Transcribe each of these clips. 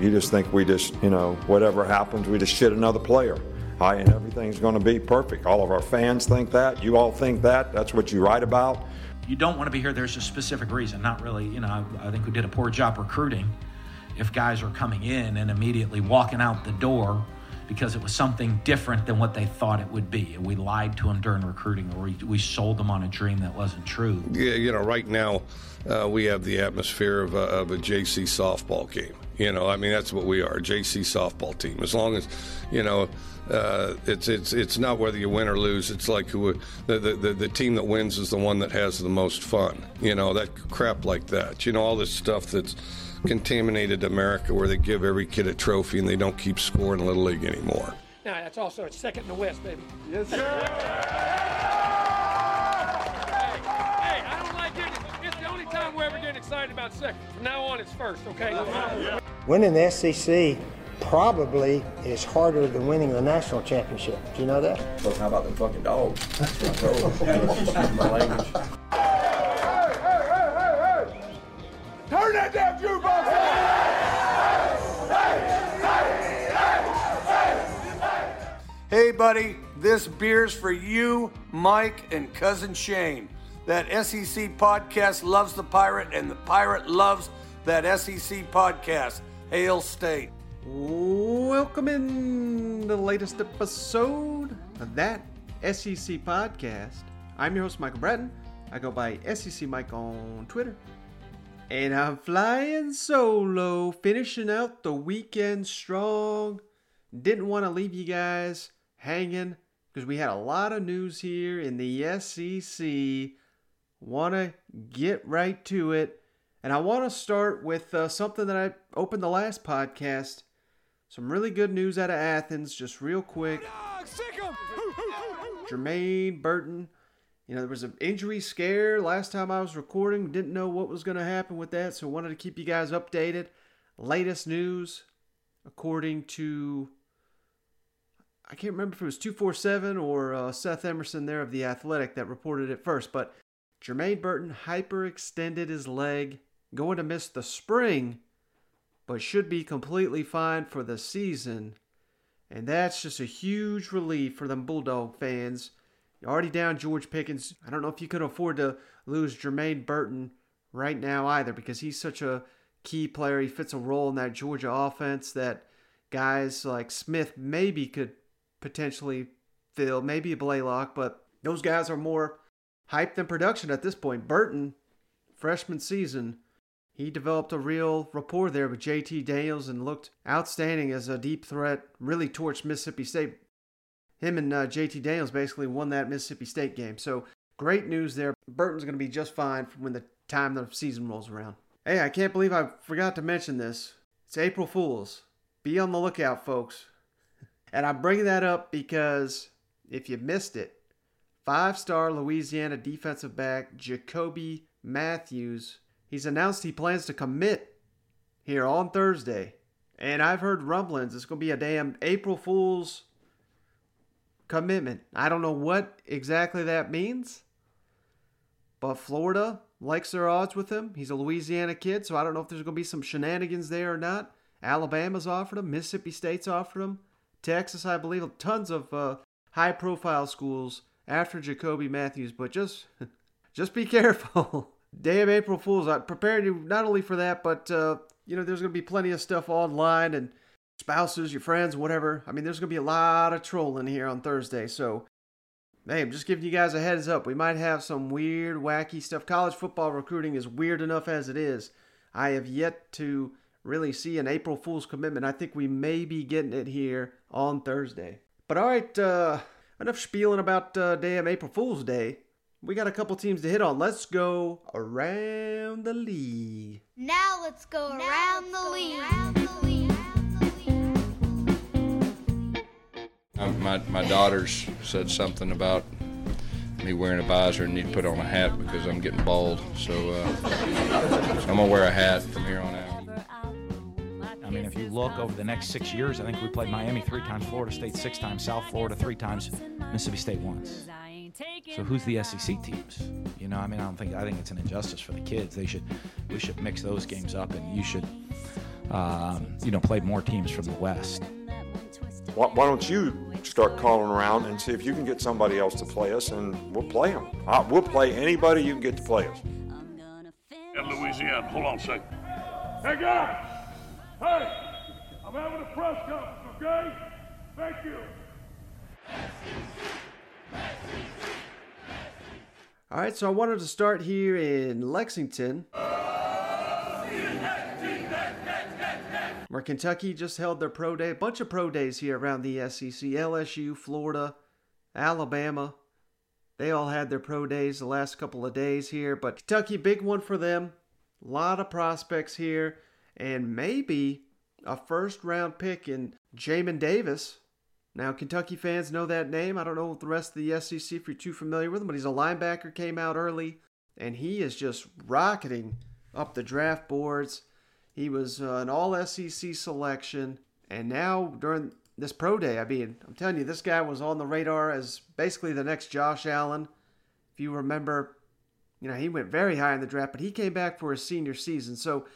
You just think we just, you know, whatever happens, we just shit another player. Hi, and everything's going to be perfect. All of our fans think that. You all think that. That's what you write about. You don't want to be here. There's a specific reason. Not really, you know, I, I think we did a poor job recruiting. If guys are coming in and immediately walking out the door because it was something different than what they thought it would be. And we lied to them during recruiting, or we, we sold them on a dream that wasn't true. Yeah, you know, right now uh, we have the atmosphere of a, of a JC softball game. You know, I mean that's what we are, JC softball team. As long as, you know, uh, it's it's it's not whether you win or lose. It's like who the, the the team that wins is the one that has the most fun. You know that crap like that. You know all this stuff that's contaminated America, where they give every kid a trophy and they don't keep scoring Little League anymore. Now that's also second in the West, baby. Yes, sir. Excited about second. From now on, it's first, okay? Winning the SEC probably is harder than winning the national championship. Do you know that? Well, how about the fucking dogs? my language. Turn that damn jukebox Hey, buddy, this beer's for you, Mike, and cousin Shane. That SEC podcast loves the pirate, and the pirate loves that SEC podcast. Hail State. Welcome in the latest episode of that SEC podcast. I'm your host, Michael Bratton. I go by SEC Mike on Twitter. And I'm flying solo, finishing out the weekend strong. Didn't want to leave you guys hanging because we had a lot of news here in the SEC. Want to get right to it. And I want to start with uh, something that I opened the last podcast. Some really good news out of Athens, just real quick. Jermaine Burton. You know, there was an injury scare last time I was recording. Didn't know what was going to happen with that, so wanted to keep you guys updated. Latest news, according to, I can't remember if it was 247 or uh, Seth Emerson there of The Athletic that reported it first, but Jermaine Burton hyperextended his leg, going to miss the spring, but should be completely fine for the season. And that's just a huge relief for them Bulldog fans. You're already down George Pickens. I don't know if you could afford to lose Jermaine Burton right now either because he's such a key player. He fits a role in that Georgia offense that guys like Smith maybe could potentially fill, maybe Blaylock, but those guys are more hype than production at this point. Burton, freshman season, he developed a real rapport there with JT Daniels and looked outstanding as a deep threat, really torched Mississippi State. Him and uh, JT Daniels basically won that Mississippi State game. So great news there. Burton's going to be just fine when the time the season rolls around. Hey, I can't believe I forgot to mention this. It's April Fool's. Be on the lookout, folks. And I'm bringing that up because if you missed it, five star Louisiana defensive back Jacoby Matthews, he's announced he plans to commit here on Thursday. And I've heard rumblings it's going to be a damn April Fool's commitment. I don't know what exactly that means, but Florida likes their odds with him. He's a Louisiana kid, so I don't know if there's going to be some shenanigans there or not. Alabama's offered him, Mississippi State's offered him, Texas, I believe, tons of uh, high-profile schools after Jacoby Matthews. But just, just be careful. Day of April Fools! I'm prepared you not only for that, but uh, you know, there's going to be plenty of stuff online and spouses, your friends, whatever. I mean, there's going to be a lot of trolling here on Thursday. So, hey, I'm just giving you guys a heads up. We might have some weird, wacky stuff. College football recruiting is weird enough as it is. I have yet to really see an April Fool's commitment. I think we may be getting it here on Thursday. But all right, uh, enough spieling about uh, damn April Fool's Day. We got a couple teams to hit on. Let's go around the league. Now let's go around the league. Um, my, my daughters said something about me wearing a visor and need to put on a hat because I'm getting bald. So, uh, so I'm going to wear a hat from here on out. Look over the next six years, I think we played Miami three times, Florida State six times, South Florida three times, Mississippi State once. So who's the SEC teams? You know, I mean, I don't think I think it's an injustice for the kids. They should we should mix those games up, and you should um, you know, played more teams from the West. Why, why don't you start calling around and see if you can get somebody else to play us, and we'll play them. Uh, we'll play anybody you can get to play us. At Louisiana, hold on a second. Hey guys, hey, I'm having a press conference, okay? Thank you. All right, so I wanted to start here in Lexington. Where Kentucky just held their pro day, a bunch of pro days here around the SEC. LSU, Florida, Alabama, they all had their pro days the last couple of days here. But Kentucky, big one for them. A lot of prospects here, and maybe a first round pick in Jamin Davis. Now, Kentucky fans know that name. I don't know the rest of the SEC if you're too familiar with him, but he's a linebacker, came out early, and he is just rocketing up the draft boards. He was uh, an all SEC selection, and now during this pro day, I mean, I'm telling you, this guy was on the radar as basically the next Josh Allen. If you remember, you know, he went very high in the draft, but he came back for his senior season. So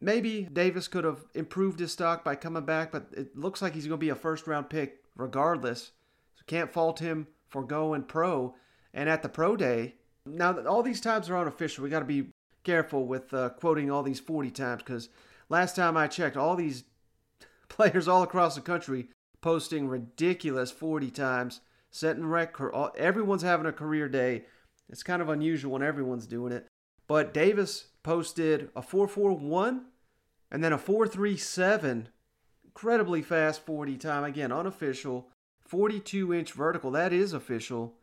maybe Davis could have improved his stock by coming back, but it looks like he's going to be a first round pick regardless. So can't fault him for going pro. And at the pro day, now that all these times are unofficial, we got to be careful with uh, quoting all these 40 times because last time I checked, all these players all across the country posting ridiculous 40 times, setting record. Everyone's having a career day. It's kind of unusual when everyone's doing it. But Davis posted a 441 and then a 437 incredibly fast 40 time. Again, unofficial. 42 inch vertical. That is official.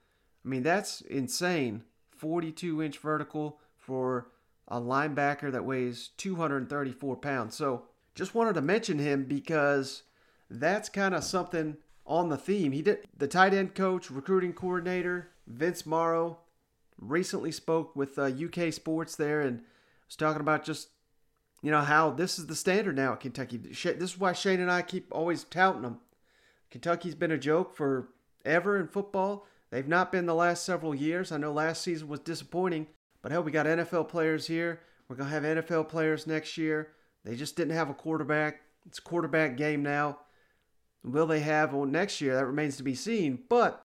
I mean, that's insane. 42 inch vertical for a linebacker that weighs 234 pounds. So just wanted to mention him because that's kind of something on the theme. He did the tight end coach, recruiting coordinator, Vince Marrow recently spoke with uh, UK Sports there and was talking about just you know how this is the standard now at Kentucky. This is why Shane and I keep always touting them. Kentucky's been a joke for ever in football. They've not been the last several years. I know last season was disappointing, but hell, we got NFL players here. We're gonna have NFL players next year. They just didn't have a quarterback. It's a quarterback game now. Will they have one next year? That remains to be seen. But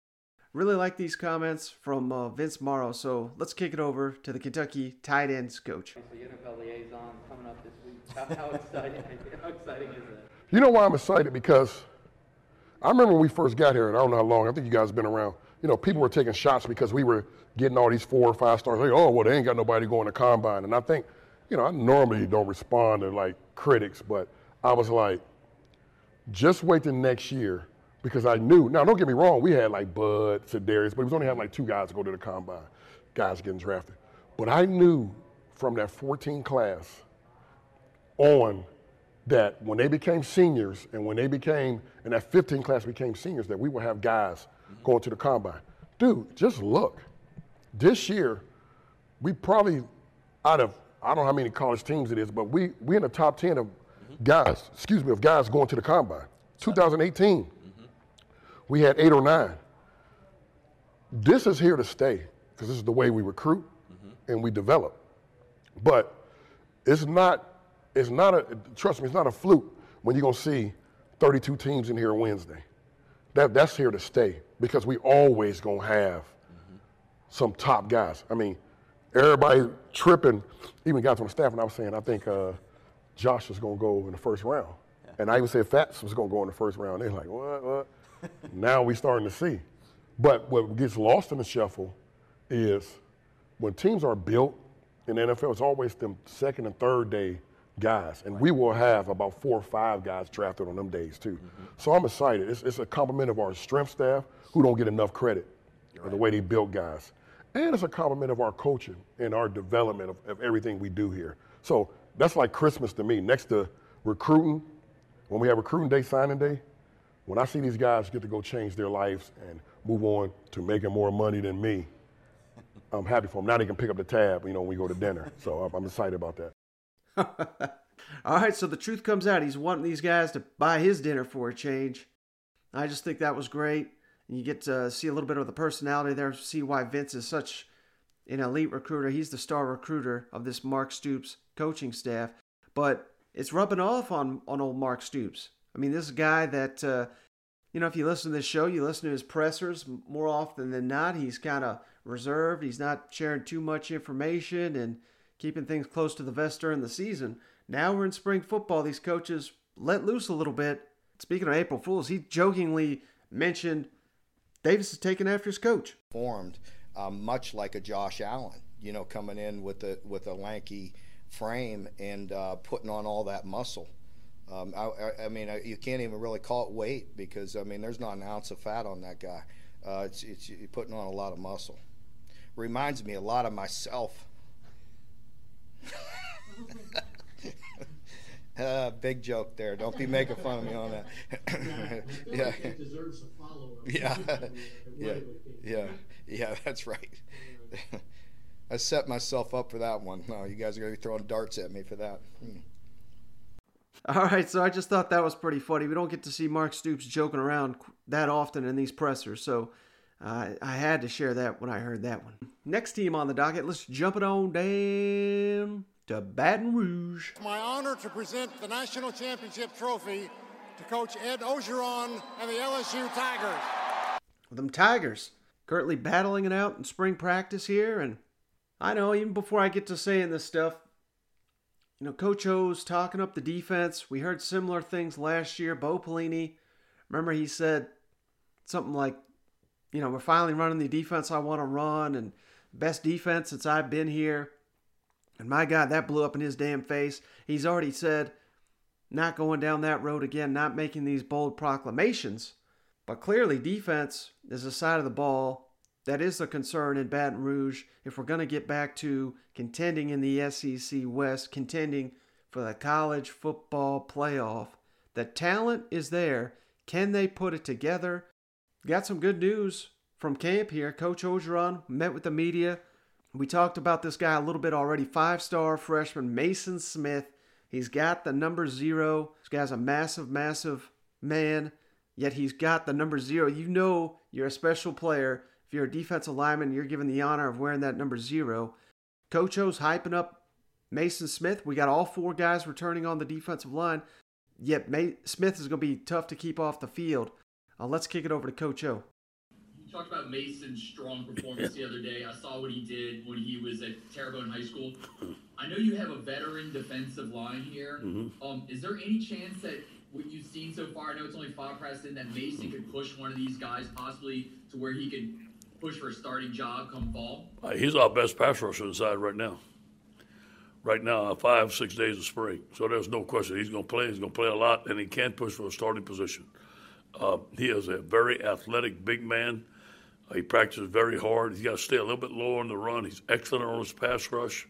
really like these comments from uh, Vince Marrow. So let's kick it over to the Kentucky tight ends coach. So NFL liaison coming up this week. How, how exciting? How exciting is that? You know why I'm excited? Because I remember when we first got here, and I don't know how long. I think you guys have been around. You know, people were taking shots because we were getting all these four or five stars. Like, oh, well, they ain't got nobody going to combine. And I think, you know, I normally don't respond to like critics, but I was like, just wait till next year because I knew. Now, don't get me wrong, we had like Bud, Za'Darius, but we was only having like two guys go to the combine, guys getting drafted. But I knew from that 14 class on that when they became seniors and when they became, and that 15 class became seniors, that we would have guys going to the combine. Dude, just look. This year, we probably, out of, I don't know how many college teams it is, but we, we in the top 10 of guys, excuse me, of guys going to the combine. 2018, we had eight or nine. This is here to stay because this is the way we recruit and we develop. But it's not, it's not a, trust me, it's not a fluke when you're going to see 32 teams in here Wednesday. That, that's here to stay because we always going to have some top guys. I mean, everybody tripping, even guys on the staff, and I was saying, I think uh, Josh is going to go in the first round. Yeah. And I even said Fats was going to go in the first round. They're like, what, what? Now we're starting to see. But what gets lost in the shuffle is when teams are built in the NFL, it's always them second and third day guys. And we will have about four or five guys drafted on them days too. Mm-hmm. So I'm excited. It's, it's, a compliment of our strength staff who don't get enough credit for the way they built guys. And it's a compliment of our coaching and our development of, of everything we do here. So that's like Christmas to me. Next to recruiting, when we have recruiting day, signing day, when I see these guys get to go change their lives and move on to making more money than me, I'm happy for them. Now they can pick up the tab, you know, when we go to dinner. So I'm, excited about that. All right, so the truth comes out. He's wanting these guys to buy his dinner for a change. I just think that was great. And you get to see a little bit of the personality there, see why Vince is such an elite recruiter. He's the star recruiter of this Mark Stoops coaching staff. But it's rubbing off on on old Mark Stoops. I mean, this guy that uh, you know, if you listen to this show, you listen to his pressers more often than not. He's kind of reserved. He's not sharing too much information and keeping things close to the vest during the season. Now we're in spring football. These coaches let loose a little bit. Speaking of April Fools, he jokingly mentioned Davis is taking after his coach. Formed um, much like a Josh Allen, you know, coming in with a with a lanky frame and uh, putting on all that muscle. Um, I, I, mean, you can't even really call it weight because I mean, there's not an ounce of fat on that guy. Uh, it's, it's putting on a lot of muscle. Reminds me a lot of myself. uh, big joke there. Don't be making fun of me on that. yeah. Yeah. yeah. Yeah. Yeah. That's right. I set myself up for that one. No, you guys are going to be throwing darts at me for that. Hmm. All right, so I just thought that was pretty funny. We don't get to see Mark Stoops joking around that often in these pressers, so uh, I had to share that when I heard that one. Next team on the docket, let's jump it on down to Baton Rouge. My honor to present the national championship trophy to Coach Ed Orgeron and the LSU Tigers. Them Tigers currently battling it out in spring practice here, and I know even before I get to saying this stuff, you know, Coach O's talking up the defense. We heard similar things last year. Bo Pelini, remember he said something like, you know, we're finally running the defense I want to run and best defense since I've been here. And my God, that blew up in his damn face. He's already said, not going down that road again, not making these bold proclamations. But clearly, defense is a side of the ball that is a concern in Baton Rouge if we're going to get back to contending in the SEC West, contending for the college football playoff. The talent is there. Can they put it together? Got some good news from camp here. Coach Orgeron met with the media. We talked about this guy a little bit already. Five star freshman Maason Smith. He's got the number zero. This guy's a massive, massive man, yet he's got the number zero. You know you're a special player if you're a defensive lineman, you're given the honor of wearing that number zero. Coach O's hyping up Maason Smith. We got all four guys returning on the defensive line. Yet May- Smith is going to be tough to keep off the field. Uh, let's kick it over to Coach O. You talked about Maason's strong performance the other day. I saw what he did when he was at Terrebonne High School. I know you have a veteran defensive line here. Mm-hmm. Um, is there any chance that what you've seen so far, I know it's only five Preston, that Mason could push one of these guys possibly to where he could push for a starting job come fall? Uh, he's our best pass rusher inside right now. Right now, uh, five, six days of spring. So there's no question he's going to play. He's going to play a lot, and he can push for a starting position. Uh, he is a very athletic big man. Uh, he practices very hard. He's got to stay a little bit lower on the run. He's excellent on his pass rush,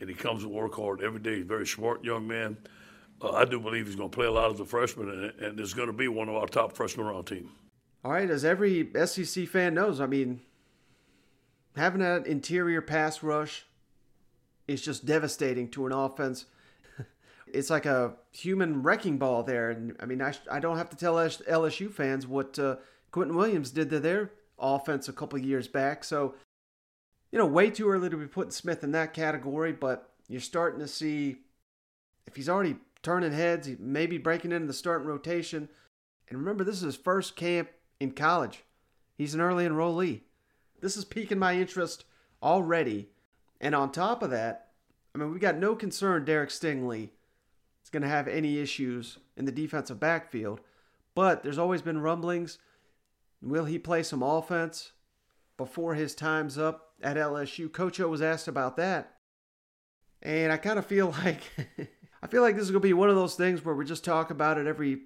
and he comes to work hard every day. He's a very smart young man. Uh, I do believe he's going to play a lot as a freshman, and, and is going to be one of our top freshmen on our team. All right, as every SEC fan knows, I mean, having that interior pass rush is just devastating to an offense. it's like a human wrecking ball there. And I mean, I, I don't have to tell LSU fans what uh, Quinnen Williams did to their offense a couple years back. So, you know, way too early to be putting Smith in that category, but you're starting to see if he's already turning heads, he may be breaking into the starting rotation. And remember, this is his first camp in college. He's an early enrollee. This is piquing my interest already. And on top of that, I mean, we got no concern Derek Stingley is going to have any issues in the defensive backfield. But there's always been rumblings. Will he play some offense before his time's up at LSU? Coach O was asked about that. And I kind of feel like I feel like this is going to be one of those things where we just talk about it every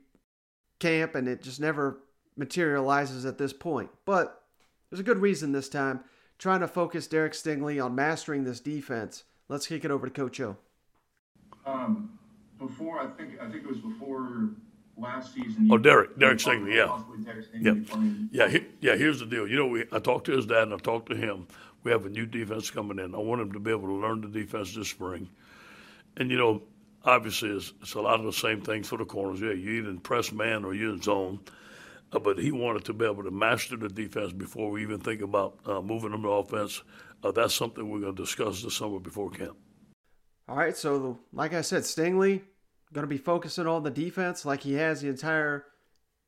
camp and it just never materializes at this point. But there's a good reason this time. Trying to focus Derek Stingley on mastering this defense. Let's kick it over to Coach O. Um, before I think I think it was before last season. Oh, Derek, Derek Stingley, yeah, yeah, yeah, he, yeah. Here's the deal. You know, we I talked to his dad and I talked to him. We have a new defense coming in. I want him to be able to learn the defense this spring. And you know, obviously, it's, it's a lot of the same things for the corners. Yeah, you either in press man or you in zone. Uh, but he wanted to be able to master the defense before we even think about uh, moving them to offense. Uh, that's something we're going to discuss this summer before camp. All right. So, like I said, Stingley, going to be focusing on the defense like he has the entire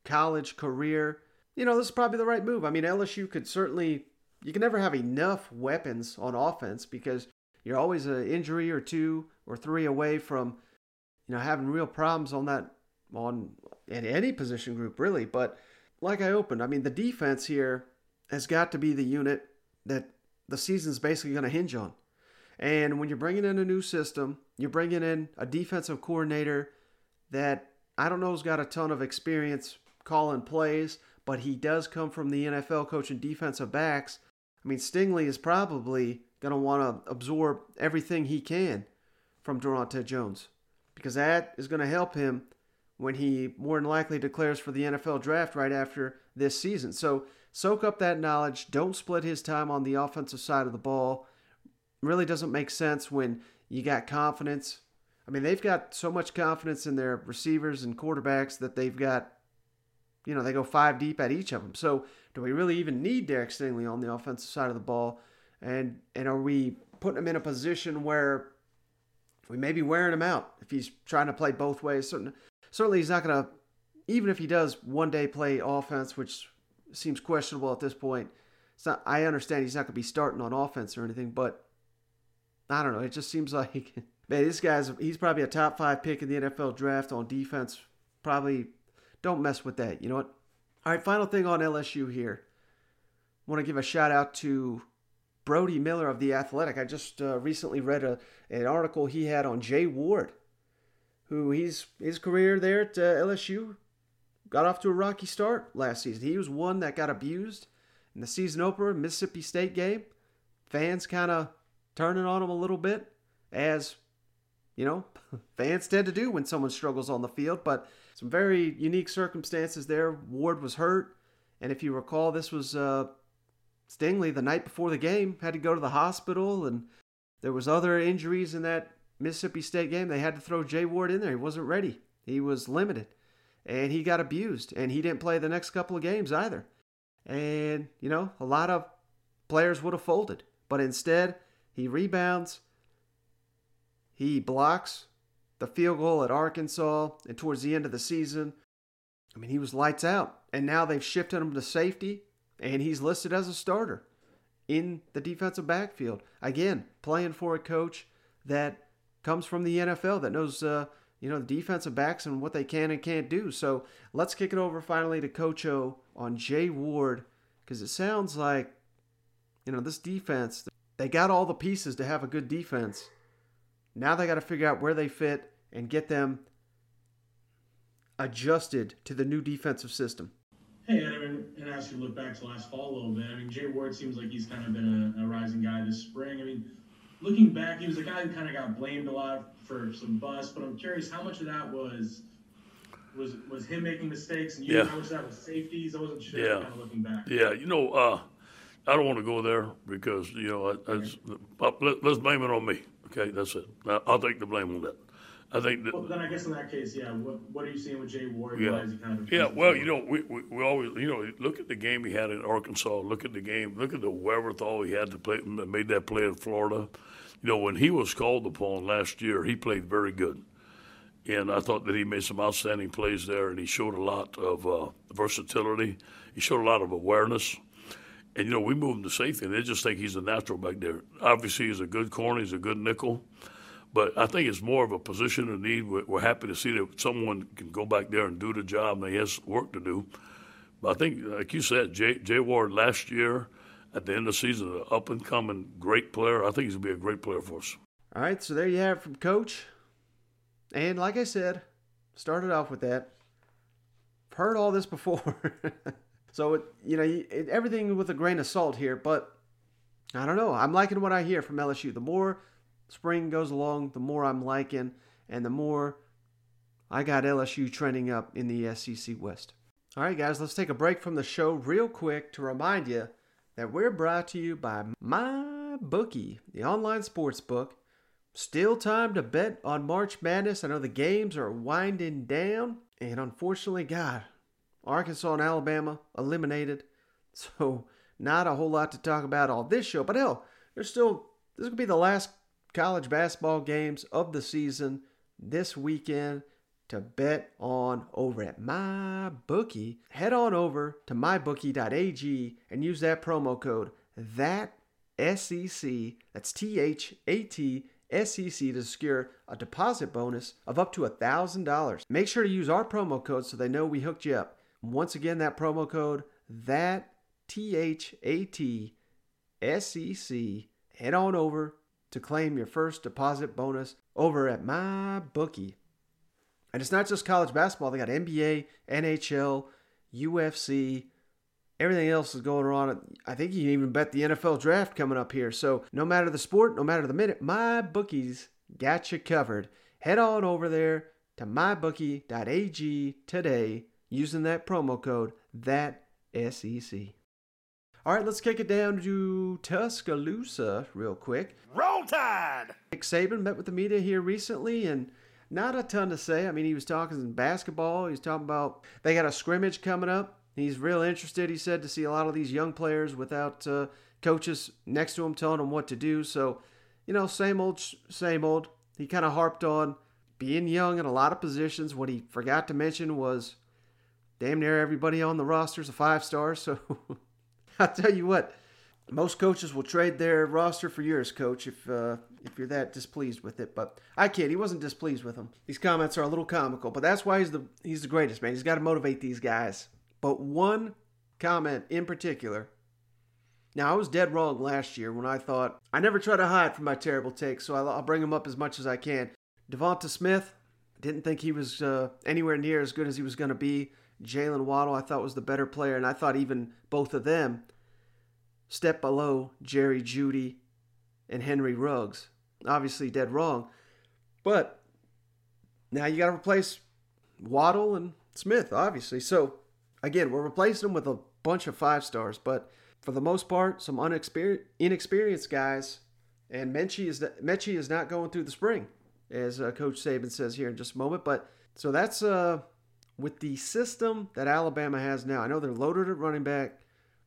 college career, you know, this is probably the right move. I mean, LSU could certainly, you can never have enough weapons on offense because you're always an injury or two or three away from, you know, having real problems on that, on in any position group, really. But like I opened, I mean, the defense here has got to be the unit that the season's basically going to hinge on. And when you're bringing in a new system, you're bringing in a defensive coordinator that I don't know has got a ton of experience calling plays, but he does come from the NFL coaching defensive backs. I mean, Stingley is probably going to want to absorb everything he can from Daronte Jones because that is going to help him when he more than likely declares for the NFL draft right after this season. So soak up that knowledge. Don't split his time on the offensive side of the ball. Really doesn't make sense when you got confidence. I mean, they've got so much confidence in their receivers and quarterbacks that they've got you know, they go five deep at each of them. So do we really even need Derek Stingley on the offensive side of the ball? And and are we putting him in a position where we may be wearing him out if he's trying to play both ways? Certainly, certainly he's not going to, even if he does one day play offense, which seems questionable at this point. It's not, I understand he's not going to be starting on offense or anything, but I don't know. It just seems like, man, this guy's, he's probably a top five pick in the NFL draft on defense, probably don't mess with that. You know what? All right, final thing on LSU here. Want to give a shout out to Brody Miller of The Athletic. I just uh, recently read a, an article he had on Jay Ward, who he's his career there at uh, LSU got off to a rocky start last season. He was one that got abused in the season opener, Mississippi State game. Fans kind of turning on him a little bit, as you know, fans tend to do when someone struggles on the field. But some very unique circumstances there. Ward was hurt, and if you recall, this was uh, Stingley the night before the game had to go to the hospital, and there was other injuries in that Mississippi State game. They had to throw Jay Ward in there. He wasn't ready. He was limited, and he got abused, and he didn't play the next couple of games either. And you know, a lot of players would have folded, but instead he rebounds, he blocks, the field goal at Arkansas and towards the end of the season. I mean, he was lights out. And now they've shifted him to safety, and he's listed as a starter in the defensive backfield. Again, playing for a coach that comes from the NFL that knows, uh, you know, the defensive backs and what they can and can't do. So let's kick it over finally to Coach O on Jay Ward because it sounds like, you know, this defense, they got all the pieces to have a good defense now they got to figure out where they fit and get them adjusted to the new defensive system. Hey, Adam, and ask you look back to last fall a little bit. I mean, Jay Ward seems like he's kind of been a, a rising guy this spring. I mean, looking back, he was a guy who kind of got blamed a lot for some bust, but I'm curious how much of that was was was him making mistakes and you Yeah. how much of that was safeties. I wasn't sure. Yeah. Kind of looking back. Yeah, you know, uh, I don't want to go there because you know, I, I, but let, let's blame it on me. Okay, that's it. I- I'll take the blame on that. I think that. Well, then I guess in that case, yeah. What, what are you seeing with Jay Ward? Yeah, Why is he kind of yeah. Well, you know, we, we, we always, you know, look at the game he had in Arkansas. Look at the game. Look at the wherewithal he had to play. Made that play in Florida. You know, when he was called upon last year, he played very good, and I thought that he made some outstanding plays there, and he showed a lot of uh, versatility. He showed a lot of awareness. And you know, we moved him to safety, and they just think he's a natural back there. Obviously, he's a good corner. He's a good nickel. But I think it's more of a position of need. We're, we're happy to see that someone can go back there and do the job, and he has work to do. But I think, like you said, Jay, Jay Ward last year, at the end of the season, an up and coming great player. I think he's going to be a great player for us. All right, so there you have it from Coach. And like I said, started off with that. Heard all this before. so, it, you know, it, everything with a grain of salt here, but I don't know. I'm liking what I hear from LSU. The more spring goes along, the more I'm liking, and the more I got LSU trending up in the SEC West. All right, guys, let's take a break from the show real quick to remind you that we're brought to you by MyBookie, the online sports book. Still time to bet on March Madness. I know the games are winding down, and unfortunately, God, Arkansas and Alabama eliminated. So, not a whole lot to talk about on this show, but hell, there's still, this could be the last college basketball games of the season. this weekend to bet on over at my bookie. Head on over to mybookie.ag and use that promo code that SEC. That's T H A T SEC to secure a deposit bonus of up to $1,000. Make sure to use our promo code so they know we hooked you up. Once again, that promo code, that T H A T S E C. Head on over to claim your first deposit bonus over at my bookie. And it's not just college basketball, they got NBA, NHL, UFC, everything else is going on. I think you can even bet the NFL draft coming up here. So no matter the sport, no matter the minute, my bookies got you covered. Head on over there to mybookie.ag today using that promo code that SEC. All right, let's kick it down to Tuscaloosa real quick. Roll Tide! Nick Saban met with the media here recently and not a ton to say. I mean, he was talking basketball. He was talking about they got a scrimmage coming up. He's real interested, he said, to see a lot of these young players without uh, coaches next to him telling them what to do. So, you know, same old, same old. He kind of harped on being young in a lot of positions. What he forgot to mention was damn near everybody on the roster is a five star. So I'll tell you what, most coaches will trade their roster for yours, coach, if uh, if you're that displeased with it. But I kid, he wasn't displeased with them. These comments are a little comical, but that's why he's the he's the greatest man. He's got to motivate these guys. But one comment in particular. Now I was dead wrong last year when I thought I never try to hide from my terrible takes, so I'll, I'll bring them up as much as I can. Devonta Smith, didn't think he was uh, anywhere near as good as he was going to be. Jaylen Waddle, I thought was the better player, and I thought even both of them step below Jerry Jeudy and Henry Ruggs. Obviously, dead wrong. But now you got to replace Waddle and Smith, obviously. So, again, we're replacing them with a bunch of five stars, but for the most part, some unexperienced, inexperienced guys. And Metchie is, Metchie is not going through the spring, as uh, Coach Saban says here in just a moment. But so that's uh, with the system that Alabama has now. I know they're loaded at running back.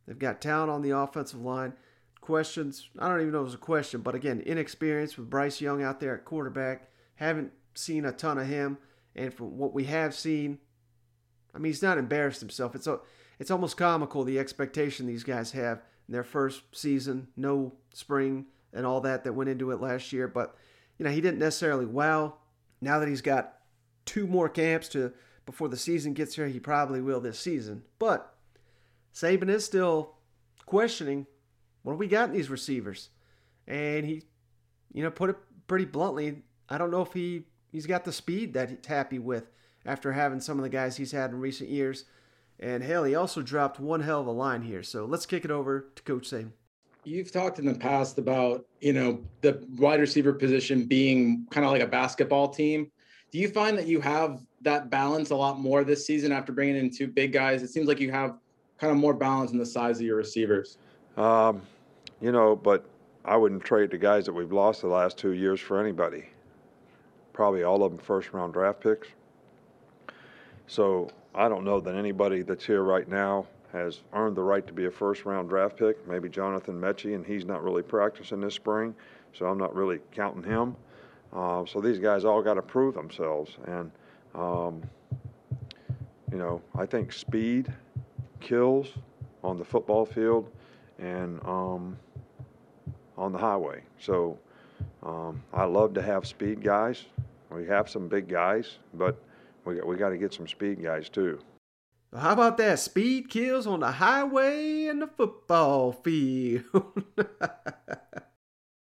They've got talent on the offensive line. Questions, I don't even know if it was a question, but again, inexperience with Bryce Young out there at quarterback. Haven't seen a ton of him. And from what we have seen, I mean, he's not embarrassed himself. It's, a, it's almost comical the expectation these guys have in their first season, no spring and all that that went into it last year. But, you know, he didn't necessarily wow. Now that he's got two more camps to before the season gets here, he probably will this season. But Saban is still questioning what we got in these receivers? And he, you know, put it pretty bluntly, I don't know if he he's got the speed that he's happy with after having some of the guys he's had in recent years. And hell, he also dropped one hell of a line here. So let's kick it over to Coach Saban. You've talked in the past about, you know, the wide receiver position being kind of like a basketball team. Do you find that you have that balance a lot more this season after bringing in two big guys? It seems like you have kind of more balance in the size of your receivers. Um, you know, but I wouldn't trade the guys that we've lost the last two years for anybody. Probably all of them first round draft picks. So I don't know that anybody that's here right now has earned the right to be a first round draft pick. Maybe Jonathan Metchie, and he's not really practicing this spring, so I'm not really counting him. Uh, so these guys all got to prove themselves. And, um, you know, I think speed kills on the football field and um, on the highway. So um, I love to have speed guys. We have some big guys, but we got, we got to get some speed guys too. How about that? Speed kills on the highway and the football field.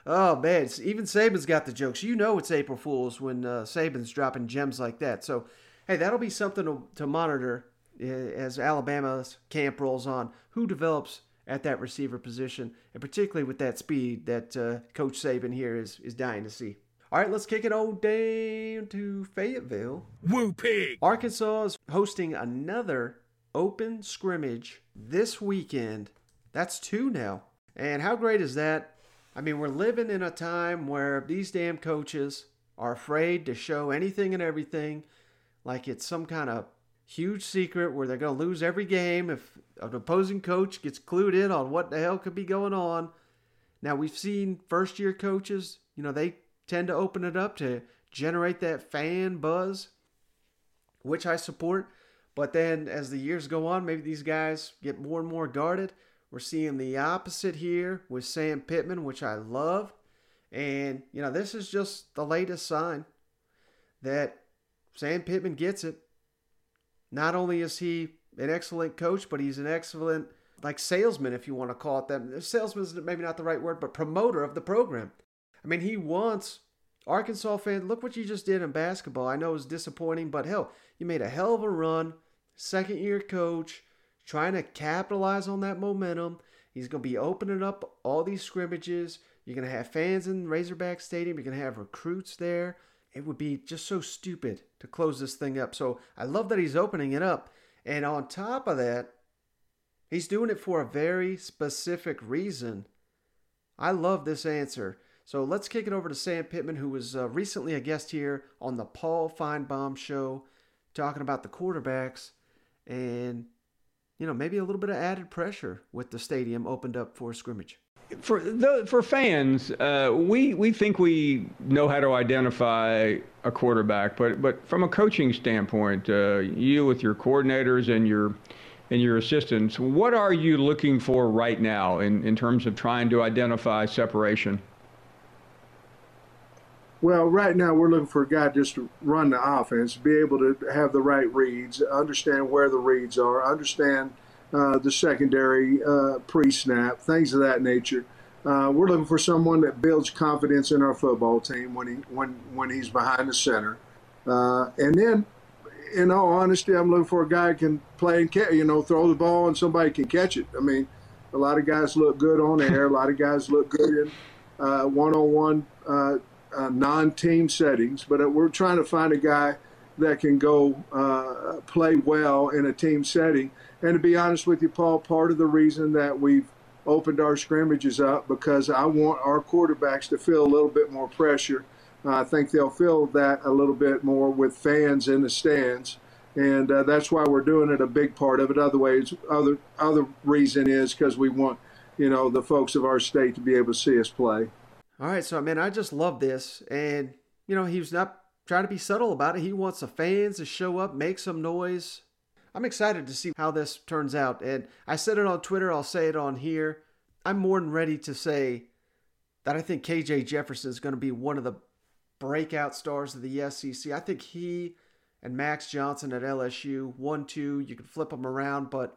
oh man, even Saban's got the jokes. You know it's April Fools when uh, Saban's dropping gems like that. So, hey, that'll be something to, to monitor as Alabama's camp rolls on. Who develops at that receiver position, and particularly with that speed that uh, Coach Saban here is is dying to see. All right, let's kick it on down to Fayetteville. Woo pig! Arkansas is hosting another open scrimmage this weekend. That's two now. And how great is that? I mean, we're living in a time where these damn coaches are afraid to show anything and everything like it's some kind of huge secret where they're going to lose every game if an opposing coach gets clued in on what the hell could be going on. Now, we've seen first year coaches, you know, they tend to open it up to generate that fan buzz, which I support. But then as the years go on, maybe these guys get more and more guarded. We're seeing the opposite here with Sam Pittman, which I love. And, you know, this is just the latest sign that Sam Pittman gets it. Not only is he an excellent coach, but he's an excellent like salesman, if you want to call it that. Salesman is maybe not the right word, but promoter of the program. I mean, he wants Arkansas fans. Look what you just did in basketball. I know it was disappointing, but hell, you made a hell of a run. Second year coach, trying to capitalize on that momentum. He's going to be opening up all these scrimmages. You're going to have fans in Razorback Stadium. You're going to have recruits there. It would be just so stupid to close this thing up. So I love that he's opening it up. And on top of that, he's doing it for a very specific reason. I love this answer. So let's kick it over to Sam Pittman, who was uh, recently a guest here on the Paul Finebaum show, talking about the quarterbacks and, you know, maybe a little bit of added pressure with the stadium opened up for scrimmage for the, for fans, uh, we we think we know how to identify a quarterback, but but from a coaching standpoint, uh, you with your coordinators and your and your assistants, what are you looking for right now in, in terms of trying to identify separation? Well, right now we're looking for a guy just to run the offense, be able to have the right reads, understand where the reads are, understand uh, the secondary, uh, pre-snap, things of that nature. Uh, we're looking for someone that builds confidence in our football team when he when when he's behind the center, uh, and then, in all honesty, I'm looking for a guy who can play and catch, you know, throw the ball and somebody can catch it. I mean, a lot of guys look good on air. A lot of guys look good in uh, one-on-one non-team settings, but we're trying to find a guy that can go play well in a team setting and to be honest with you, Paul, part of the reason that we've opened our scrimmages up because I want our quarterbacks to feel a little bit more pressure. I think they'll feel that a little bit more with fans in the stands, and uh, that's why we're doing it. A big part of it. Other ways, other other reason is because we want you know the folks of our state to be able to see us play. All right, so man, I just love this, and you know, he was not trying to be subtle about it. He wants the fans to show up, make some noise, I'm excited to see how this turns out. And I said it on Twitter, I'll say it on here. I'm more than ready to say that I think KJ Jefferson is going to be one of the breakout stars of the SEC. I think he and Max Johnson at LSU, one, two, you can flip them around, but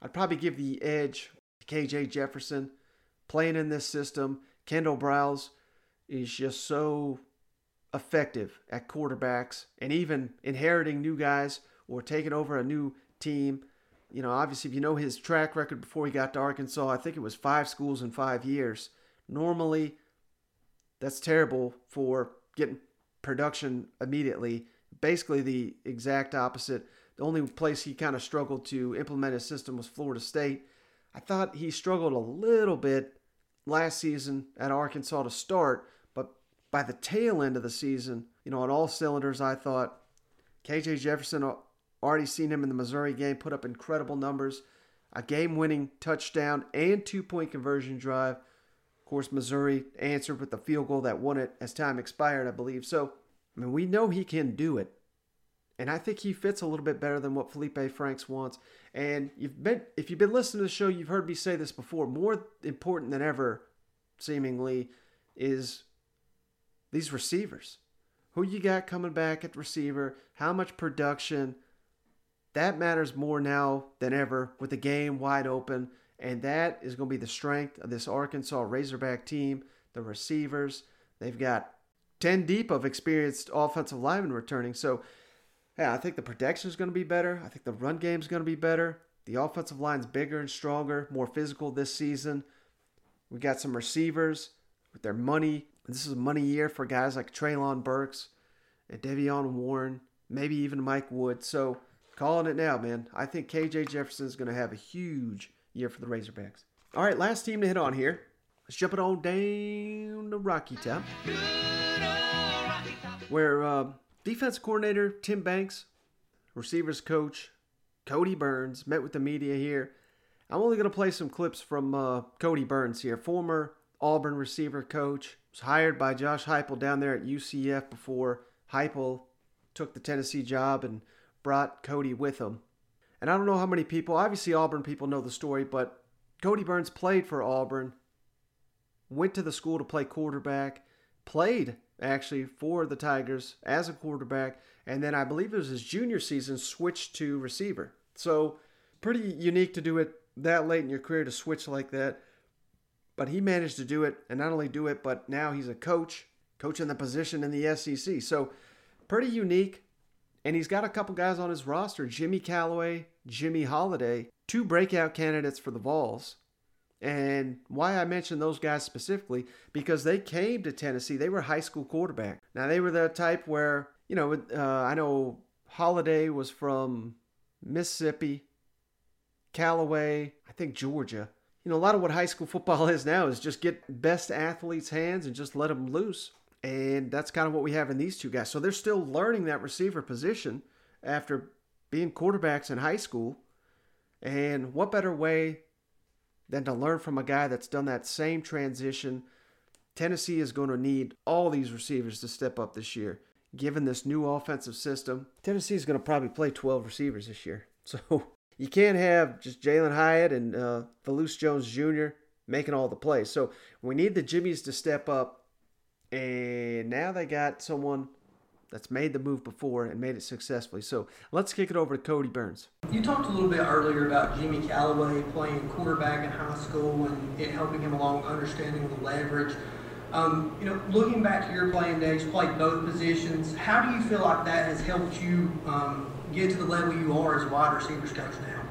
I'd probably give the edge to KJ Jefferson playing in this system. Kendal Briles is just so effective at quarterbacks and even inheriting new guys or taking over a new team. You know, obviously, if you know his track record before he got to Arkansas, I think it was five schools in five years. Normally, that's terrible for getting production immediately. Basically, the exact opposite. The only place he kind of struggled to implement his system was Florida State. I thought he struggled a little bit last season at Arkansas to start, but by the tail end of the season, you know, on all cylinders, I thought KJ Jefferson Already seen him in the Missouri game put up incredible numbers, a game winning touchdown and two point conversion drive. Of course, Missouri answered with the field goal that won it as time expired, I believe. So, I mean, we know he can do it. And I think he fits a little bit better than what Felipe Franks wants. And you've been if you've been listening to the show, you've heard me say this before. More important than ever, seemingly, is these receivers. Who you got coming back at receiver? How much production? That matters more now than ever with the game wide open. And that is going to be the strength of this Arkansas Razorback team. The receivers, they've got 10 deep of experienced offensive linemen returning. So, yeah, I think the protection is going to be better. I think the run game is going to be better. The offensive line's bigger and stronger, more physical this season. We got some receivers with their money. This is a money year for guys like Treylon Burks and De'Vion Warren, maybe even Mike Wood. So, Calling it now, man. I think KJ Jefferson is going to have a huge year for the Razorbacks. All right, last team to hit on here. Let's jump it on down to Rocky Top, where uh, defense coordinator Tim Banks, receivers coach Kodi Burns met with the media here. I'm only going to play some clips from uh, Kodi Burns here, former Auburn receiver coach, was hired by Josh Heupel down there at UCF before Heupel took the Tennessee job and brought Kodi with him. And I don't know how many people, obviously Auburn people know the story, but Kodi Burns played for Auburn, went to the school to play quarterback, played actually for the Tigers as a quarterback, and then I believe it was his junior season switched to receiver. So pretty unique to do it that late in your career to switch like that. But he managed to do it, and not only do it, but now he's a coach, coaching the position in the SEC. So pretty unique. And he's got a couple guys on his roster Jimmy Calloway, Jimmy Holiday, two breakout candidates for the Vols. And why I mention those guys specifically, because they came to Tennessee, they were high school quarterback. Now, they were the type where, you know, uh, I know Holiday was from Mississippi, Calloway, I think Georgia. You know, a lot of what high school football is now is just get best athletes' hands and just let them loose. And that's kind of what we have in these two guys. So they're still learning that receiver position after being quarterbacks in high school. And what better way than to learn from a guy that's done that same transition? Tennessee is going to need all these receivers to step up this year. Given this new offensive system, Tennessee is going to probably play 12 receivers this year. So you can't have just Jalin Hyatt and uh, Jones Jr. making all the plays. So we need the Jimmies to step up and now they got someone that's made the move before and made it successfully. So let's kick it over to Kodi Burns. You talked a little bit earlier about Jimmy Calloway playing quarterback in high school and it helping him along understanding the leverage. Um, you know, looking back to your playing days, you played both positions. How do you feel like that has helped you um, get to the level you are as a wide receivers coach now?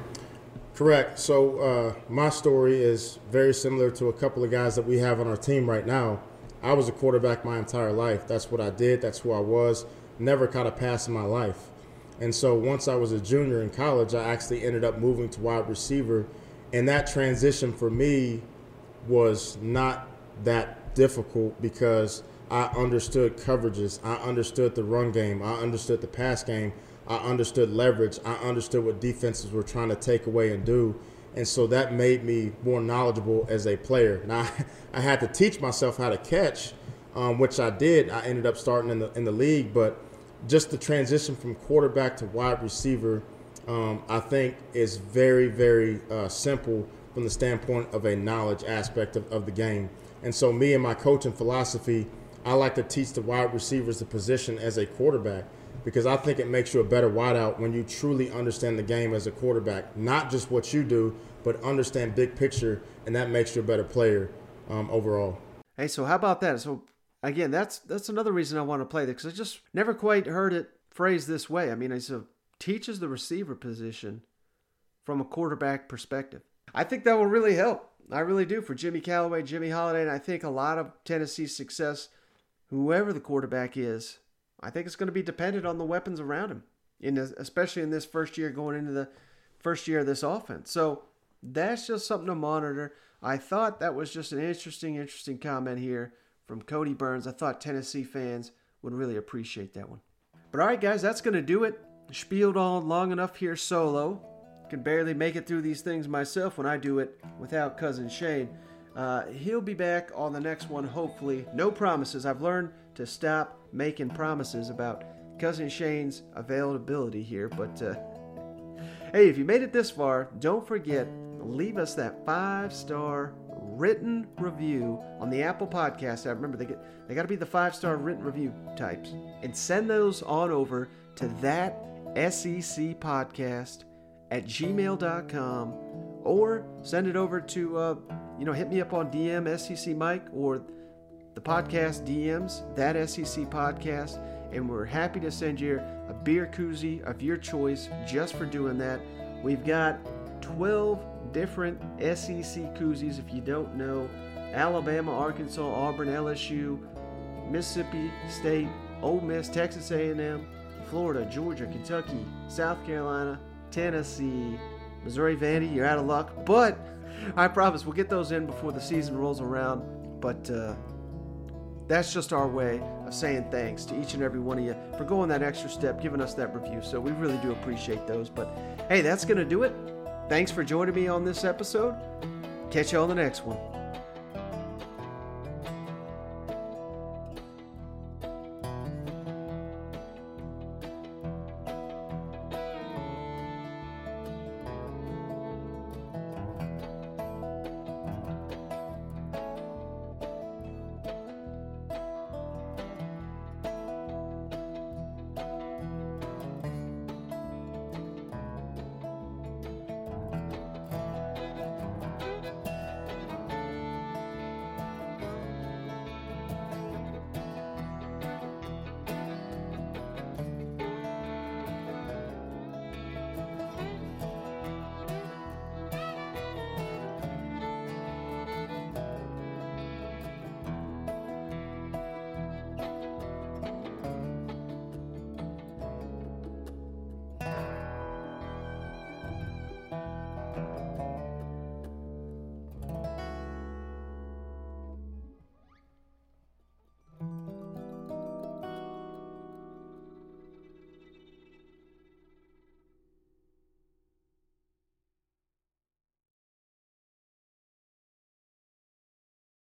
Correct. So uh, my story is very similar to a couple of guys that we have on our team right now. I was a quarterback my entire life. That's what I did. That's who I was. Never caught a pass in my life. And so once I was a junior in college, I actually ended up moving to wide receiver. And that transition for me was not that difficult because I understood coverages. I understood the run game. I understood the pass game. I understood leverage. I understood what defenses were trying to take away and do and so that made me more knowledgeable as a player. Now I had to teach myself how to catch, um, which I did. I ended up starting in the in the league, but just the transition from quarterback to wide receiver, um, I think is very very uh, simple from the standpoint of a knowledge aspect of, of the game. And so me and my coaching philosophy, I like to teach the wide receivers the position as a quarterback because I think it makes you a better wideout when you truly understand the game as a quarterback, not just what you do, but understand big picture, and that makes you a better player um, overall. Hey, so how about that? So again, that's that's another reason I want to play this because I just never quite heard it phrased this way. I mean, I said teaches the receiver position from a quarterback perspective. I think that will really help. I really do for Jimmy Calloway, Jimmy Holiday, and I think a lot of Tennessee's success, whoever the quarterback is, I think it's going to be dependent on the weapons around him, in this, especially in this first year going into the first year of this offense. So that's just something to monitor. I thought that was just an interesting, interesting comment here from Kodi Burns. I thought Tennessee fans would really appreciate that one. But all right, guys, that's going to do it. Spieled on long enough here solo. Can barely make it through these things myself when I do it without cousin Shane. Uh, he'll be back on the next one, hopefully. No promises. I've learned to stop making promises about cousin Shane's availability here, but uh, hey, if you made it this far, don't forget leave us that five star written review on the Apple Podcast I Remember, they get they got to be the five star written review types, and send those on over to that SEC podcast at gmail.com or send it over to uh, you know hit me up on DM SEC Mike or the podcast DMs that SEC podcast, and we're happy to send you a beer koozie of your choice just for doing that. We've got 12 different SEC koozies if you don't know Alabama, Arkansas, Auburn, LSU, Mississippi State, Ole Miss, Texas A&M, Florida, Georgia, Kentucky, South Carolina, Tennessee, Missouri Vandy. You're out of luck, but I promise we'll get those in before the season rolls around. But uh, that's just our way of saying thanks to each and every one of you for going that extra step, giving us that review. So we really do appreciate those. But hey, that's going to do it. Thanks for joining me on this episode. Catch you on the next one.